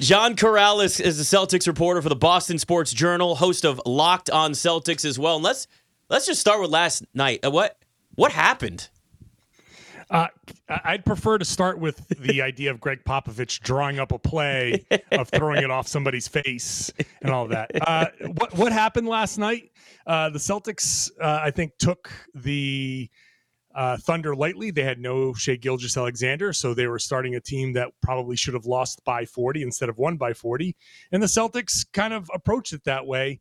John Karalis is the Celtics reporter for the Boston Sports Journal, host of Locked on Celtics as well. And let's let's just start with last night. Uh, what what happened? Uh, I'd prefer to start with the idea of Gregg Popovich drawing up a play of throwing it off somebody's face and all that. Uh, what what happened last night? Uh, the Celtics, uh, I think, took the uh, Thunder lightly. They had no Shai Gilgeous-Alexander, so they were starting a team that probably should have lost by 40 instead of won by 40. And the Celtics kind of approached it that way.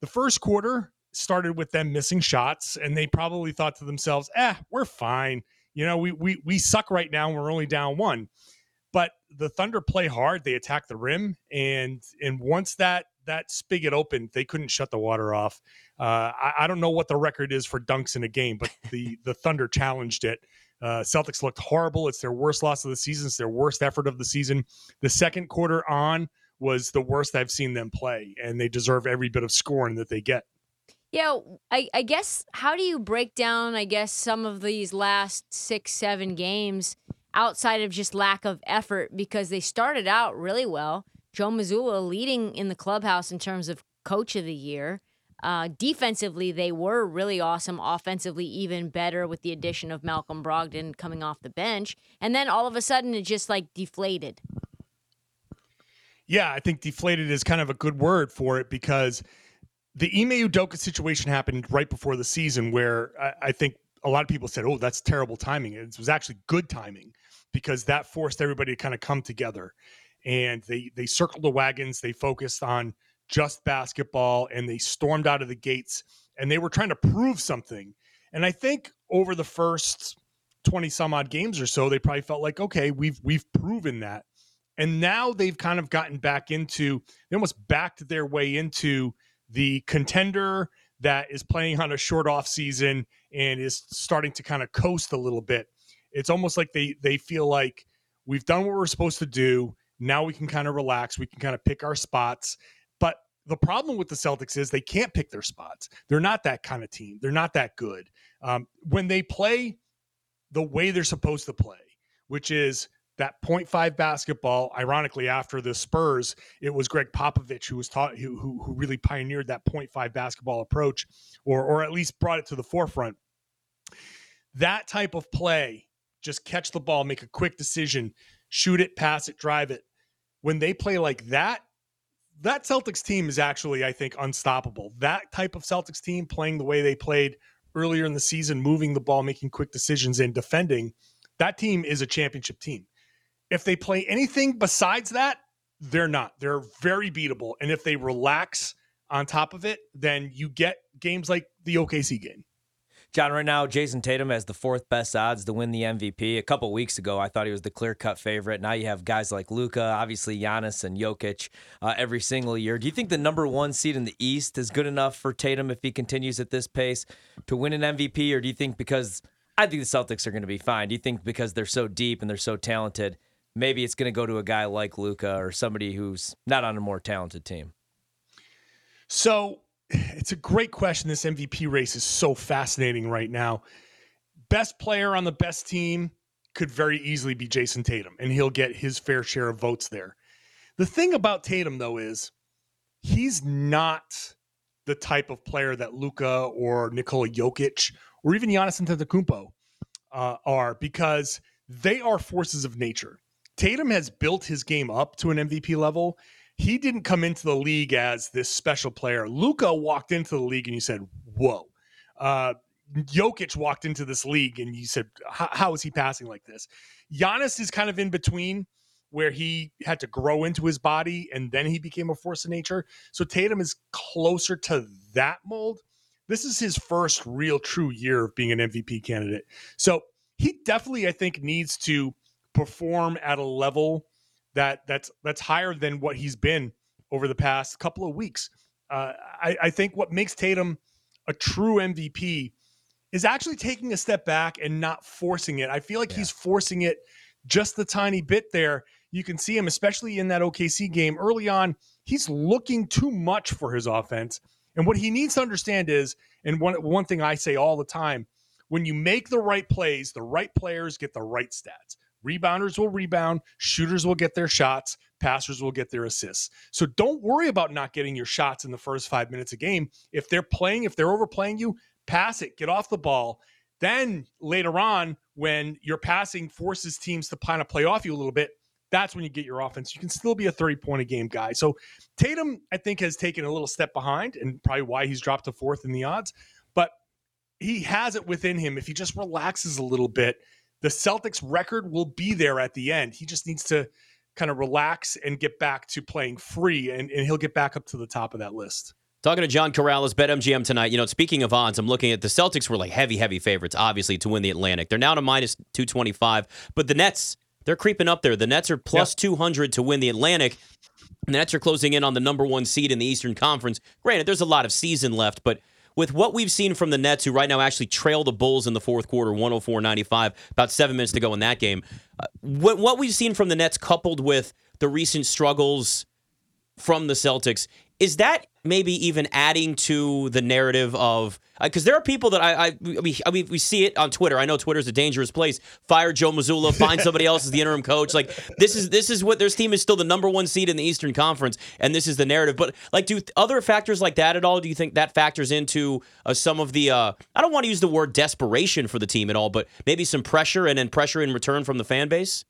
The first quarter started with them missing shots, and they probably thought to themselves, "Eh, we're fine." you know, we we we suck right now. We're only down one, but the Thunder play hard. They attack the rim, and and once that that spigot opened, they couldn't shut the water off. Uh, I, I, don't know what the record is for dunks in a game, but the the Thunder challenged it. Uh, Celtics looked horrible. It's their worst loss of the season. It's their worst effort of the season. The second quarter on was the worst I've seen them play, and they deserve every bit of scoring that they get. Yeah, I, I guess how do you break down, I guess, some of these last six, seven games outside of just lack of effort because they started out really well. Joe Mazzulla leading in the clubhouse in terms of coach of the year. Uh, defensively, they were really awesome. Offensively, even better with the addition of Malcolm Brogdon coming off the bench. And then all of a sudden, it just like deflated. Yeah, I think deflated is kind of a good word for it because – the Ime Udoka situation happened right before the season, where I, I, think a lot of people said, "Oh, that's terrible timing." It was actually good timing because that forced everybody to kind of come together, and they they circled the wagons. They focused on just basketball, and they stormed out of the gates, and they were trying to prove something. And I think over the first twenty some odd games or so, they probably felt like, okay, we've we've proven that, and now they've kind of gotten back into they almost backed their way into the contender that is playing on a short off season and is starting to kind of coast a little bit. It's almost like they they feel like we've done what we're supposed to do. Now we can kind of relax. We can kind of pick our spots. But the problem with the Celtics is they can't pick their spots. They're not that kind of team. They're not that good. Um, when they play the way they're supposed to play, which is that 0.5 basketball. Ironically, after the Spurs, it was Gregg Popovich who was taught who, who, who really pioneered that 0.5 basketball approach, or or at least brought it to the forefront. That type of play, just catch the ball, make a quick decision, shoot it, pass it, drive it. When they play like that, that Celtics team is actually, I think, unstoppable. That type of Celtics team playing the way they played earlier in the season, moving the ball, making quick decisions, and defending. That team is a championship team. If they play anything besides that, they're not. They're very beatable. And if they relax on top of it, then you get games like the OKC game. John, right now, Jayson Tatum has the fourth best odds to win the MVP. A couple weeks ago, I thought he was the clear cut favorite. Now you have guys like Luka, obviously Giannis and Jokic uh, every single year. Do you think the number one seed in the East is good enough for Tatum if he continues at this pace to win an MVP? Or do you think because I think the Celtics are going to be fine? Do you think because they're so deep and they're so talented, maybe it's going to go to a guy like Luka or somebody who's not on a more talented team? So it's a great question. This MVP race is so fascinating right now. Best player on the best team could very easily be Jayson Tatum, and he'll get his fair share of votes there. The thing about Tatum, though, is he's not the type of player that Luka or Nikola Jokic or even Giannis Antetokounmpo uh, are because they are forces of nature. Tatum has built his game up to an MVP level. He didn't come into the league as this special player. Luka walked into the league and you said, "Whoa." Uh, Jokic walked into this league and you said, "How is he passing like this?" Giannis is kind of in between, where he had to grow into his body and then he became a force of nature. So Tatum is closer to that mold. This is his first real true year of being an MVP candidate. So he definitely, I think, needs to perform at a level that that's that's higher than what he's been over the past couple of weeks. Uh, I, I think what makes Tatum a true MVP is actually taking a step back and not forcing it. I feel like yeah. he's forcing it just the tiny bit there. You can see him, especially in that OKC game early on. He's looking too much for his offense. And what he needs to understand is, and one, one thing I say all the time when you make the right plays, the right players get the right stats. Rebounders will rebound, shooters will get their shots, passers will get their assists. So don't worry about not getting your shots in the first five minutes a game. If they're playing, if they're overplaying you, pass it, get off the ball. Then later on, when your passing forces teams to kind of play off you a little bit, that's when you get your offense. You can still be a 30 point a game guy. So Tatum, I think, has taken a little step behind and probably why he's dropped to fourth in the odds. But he has it within him. If he just relaxes a little bit, the Celtics record will be there at the end. He just needs to kind of relax and get back to playing free, and, and he'll get back up to the top of that list. Talking to John Karalis, BetMGM tonight. You know, speaking of odds, I'm looking at the Celtics were like heavy, heavy favorites, obviously, to win the Atlantic. They're now to minus 225, but the Nets, they're creeping up there. The Nets are plus 200 to win the Atlantic. The Nets are closing in on the number one seed in the Eastern Conference. Granted, there's a lot of season left, but with what we've seen from the Nets, who right now actually trail the Bulls in the fourth quarter, 104 95, about seven minutes to go in that game, uh, what, what we've seen from the Nets coupled with the recent struggles from the Celtics, is that maybe even adding to the narrative of because uh, there are people that I, I we, I mean, we see it on Twitter. I know Twitter is a dangerous place. Fire Joe Mazzulla, find somebody else as the interim coach. Like this is this is what their team is still the number one seed in the Eastern Conference, and this is the narrative. But like, do other factors like that at all? Do you think that factors into uh, some of the? Uh, I don't want to use the word desperation for the team at all, but maybe some pressure and then pressure in return from the fan base.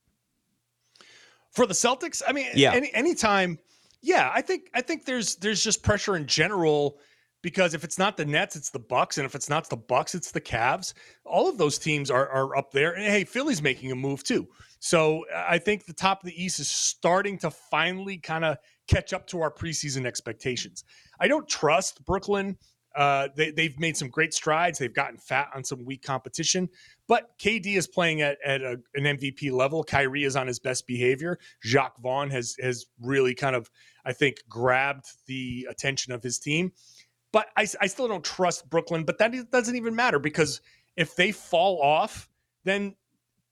For the Celtics, I mean, yeah. any anytime yeah, I think I think there's there's just pressure in general because if it's not the Nets, it's the Bucks, and if it's not the Bucks, it's the Cavs. All of those teams are are up there, and hey, Philly's making a move too. So I think the top of the East is starting to finally kind of catch up to our preseason expectations. I don't trust Brooklyn. Uh, they, they've made some great strides. They've gotten fat on some weak competition, but KD is playing at, at a, an MVP level. Kyrie is on his best behavior. Jacque Vaughn has has really kind of I think, grabbed the attention of his team. But I, I still don't trust Brooklyn, but that doesn't even matter because if they fall off, then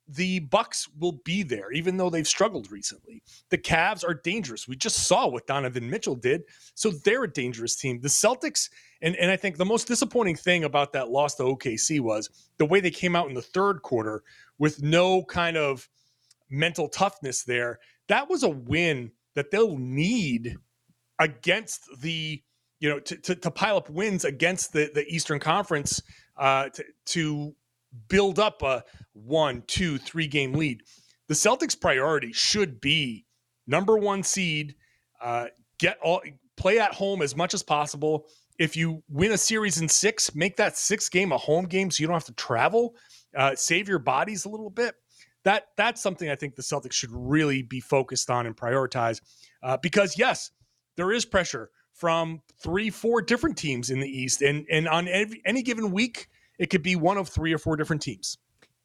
the Bucks will be there, even though they've struggled recently. The Cavs are dangerous. We just saw what Donovan Mitchell did. So they're a dangerous team. The Celtics, and, and I think the most disappointing thing about that loss to OKC was the way they came out in the third quarter with no kind of mental toughness there. That was a win that they'll need against the you know to, to, to pile up wins against the the Eastern Conference uh, to, to build up a one, two, three game lead. The Celtics' priority should be number one seed, uh, get all play at home as much as possible. If you win a series in six, make that six game a home game so you don't have to travel. Uh, save your bodies a little bit that that's something I think the Celtics should really be focused on and prioritize. Uh, because yes, there is pressure from three, four different teams in the East, and and on every, any given week, it could be one of three or four different teams.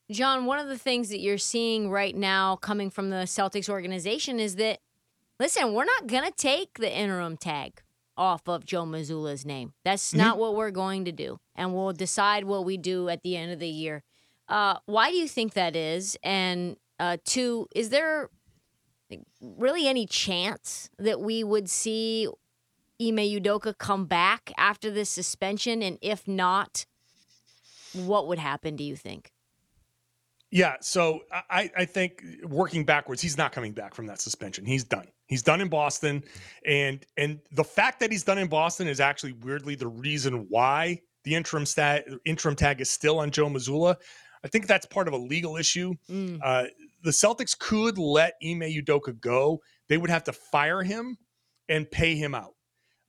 John, one of the things that you're seeing right now coming from the Celtics organization is that, listen, we're not going to take the interim tag off of Joe Mazzulla's name. That's mm-hmm. not what we're going to do. And we'll decide what we do at the end of the year. Uh, why do you think that is? And uh, two, is there really any chance that we would see Ime Udoka come back after this suspension? And if not, what would happen, do you think? Yeah, so I, I think working backwards, he's not coming back from that suspension. He's done. He's done in Boston, and and the fact that he's done in Boston is actually weirdly the reason why the interim stat interim tag is still on Joe Mazzulla. I think that's part of a legal issue. Mm. Uh, the Celtics could let Ime Udoka go. They would have to fire him and pay him out.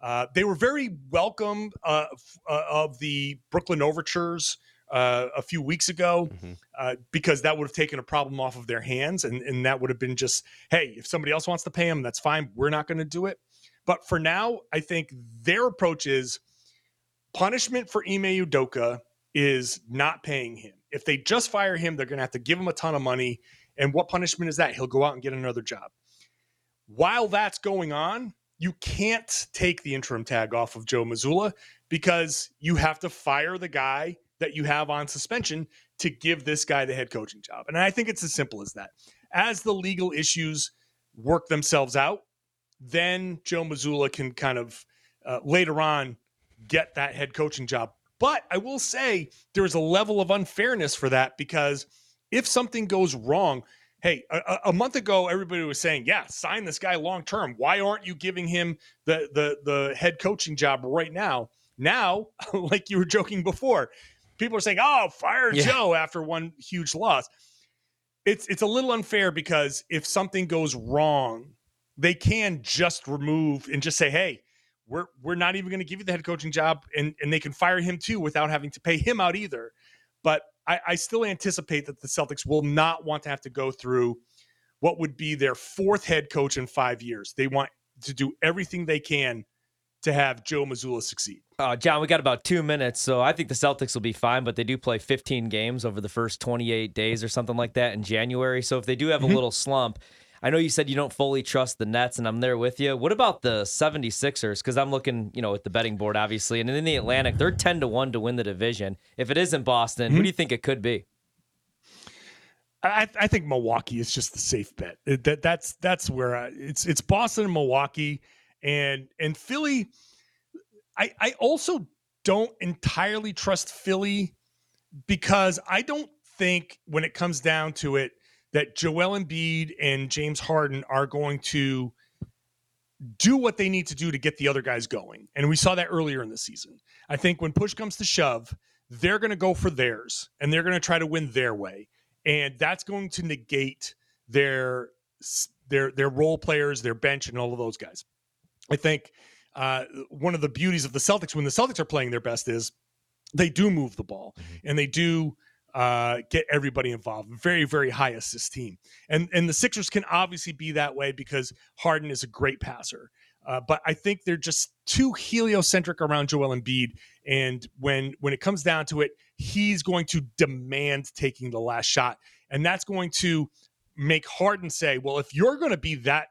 Uh, they were very welcome uh, uh, of the Brooklyn overtures uh, a few weeks ago mm-hmm. Uh, because that would have taken a problem off of their hands, and, and that would have been just, hey, if somebody else wants to pay him, that's fine. We're not going to do it. But for now, I think their approach is punishment for Ime Udoka is not paying him. If they just fire him, they're going to have to give him a ton of money. And what punishment is that? He'll go out and get another job. While that's going on, you can't take the interim tag off of Joe Mazzulla because you have to fire the guy that you have on suspension to give this guy the head coaching job. And I think it's as simple as that. As the legal issues work themselves out, then Joe Mazzulla can kind of uh, later on get that head coaching job. But I will say there is a level of unfairness for that because if something goes wrong, hey, a, a month ago everybody was saying, yeah, sign this guy long term. Why aren't you giving him the the the head coaching job right now? Now, like you were joking before, people are saying, "Oh, fire Yeah. Joe after one huge loss." It's it's a little unfair because if something goes wrong, they can just remove and just say, "Hey, we're we're not even going to give you the head coaching job," and and they can fire him too without having to pay him out either. But I, I still anticipate that the Celtics will not want to have to go through what would be their fourth head coach in five years. They want to do everything they can to have Joe Mazzulla succeed. Uh, John, we got about two minutes, so I think the Celtics will be fine, but they do play 15 games over the first 28 days or something like that in January. So if they do have a little slump, I know you said you don't fully trust the Nets, and I'm there with you. What about the 76ers? Because I'm looking, you know, at the betting board, obviously, and in the Atlantic, they're 10 to 1 to win the division. If it isn't Boston, who hmm. do you think it could be? I, I think Milwaukee is just the safe bet. It- that that's that's where I, it's it's Boston and Milwaukee and and Philly. I I also don't entirely trust Philly because I don't think when it comes down to it that Joel Embiid and James Harden are going to do what they need to do to get the other guys going. And we saw that earlier in the season. I think when push comes to shove, they're going to go for theirs and they're going to try to win their way. And that's going to negate their their their role players, their bench and all of those guys. I think uh, one of the beauties of the Celtics when the Celtics are playing their best is they do move the ball and they do uh, get everybody involved. Very, very high assist team, and and the Sixers can obviously be that way because Harden is a great passer. Uh, but I think they're just too heliocentric around Joel Embiid, and when when it comes down to it, he's going to demand taking the last shot, and that's going to make Harden say, "Well, if you're going to be that,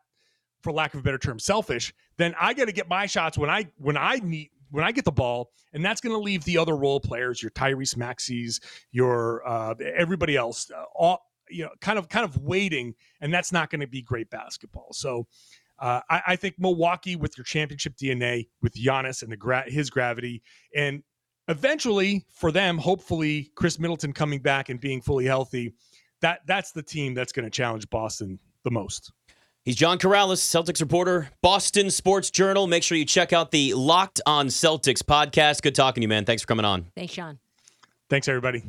for lack of a better term, selfish, then I got to get my shots when I when I need when I get the ball, and that's going to leave the other role players, your Tyrese Maxey's, your uh, everybody else, uh, all you know, kind of kind of waiting, and that's not going to be great basketball. So. Uh, I, I think Milwaukee, with your championship DNA, with Giannis and the gra- his gravity, and eventually for them, hopefully Khris Middleton coming back and being fully healthy, that that's the team that's going to challenge Boston the most. He's John Karalis, Celtics reporter, Boston Sports Journal. Make sure you check out the Locked on Celtics podcast. Good talking to you, man. Thanks for coming on. Thanks, Sean. Thanks, everybody.